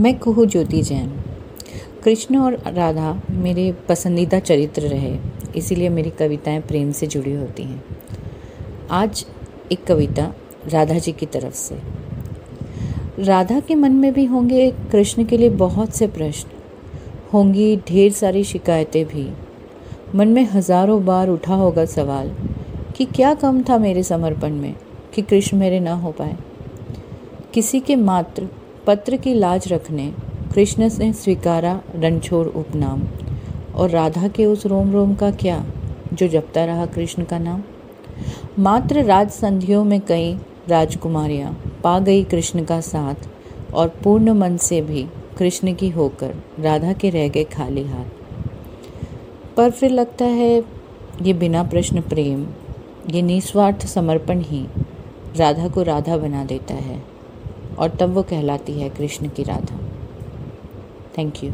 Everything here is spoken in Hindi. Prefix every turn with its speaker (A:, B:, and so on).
A: मैं कुहू ज्योति जैन। कृष्ण और राधा मेरे पसंदीदा चरित्र रहे, इसीलिए मेरी कविताएँ प्रेम से जुड़ी होती हैं। आज एक कविता राधा जी की तरफ़ से। राधा के मन में भी होंगे कृष्ण के लिए बहुत से प्रश्न। होंगी ढेर सारी शिकायतें भी। मन में हज़ारों बार उठा होगा सवाल कि क्या कम था मेरे समर्पण में कि कृष्ण मेरे ना हो पाए। किसी के मात्र पत्र की लाज रखने, कृष्ण ने स्वीकारा रणछोड़ उपनाम। और राधा के उस रोम रोम का क्या, जो जपता रहा कृष्ण का नाम? मात्र राज संधियों में कई राजकुमारियाँ पा गई कृष्ण का साथ और पूर्ण मन से भी कृष्ण की होकर राधा के रह गए खाली हाथ। पर फिर लगता है, ये बिना प्रश्न प्रेम, ये निस्वार्थ समर्पण ही राधा को राधा बना देता है। और तब वो कहलाती है कृष्ण की राधा। Thank you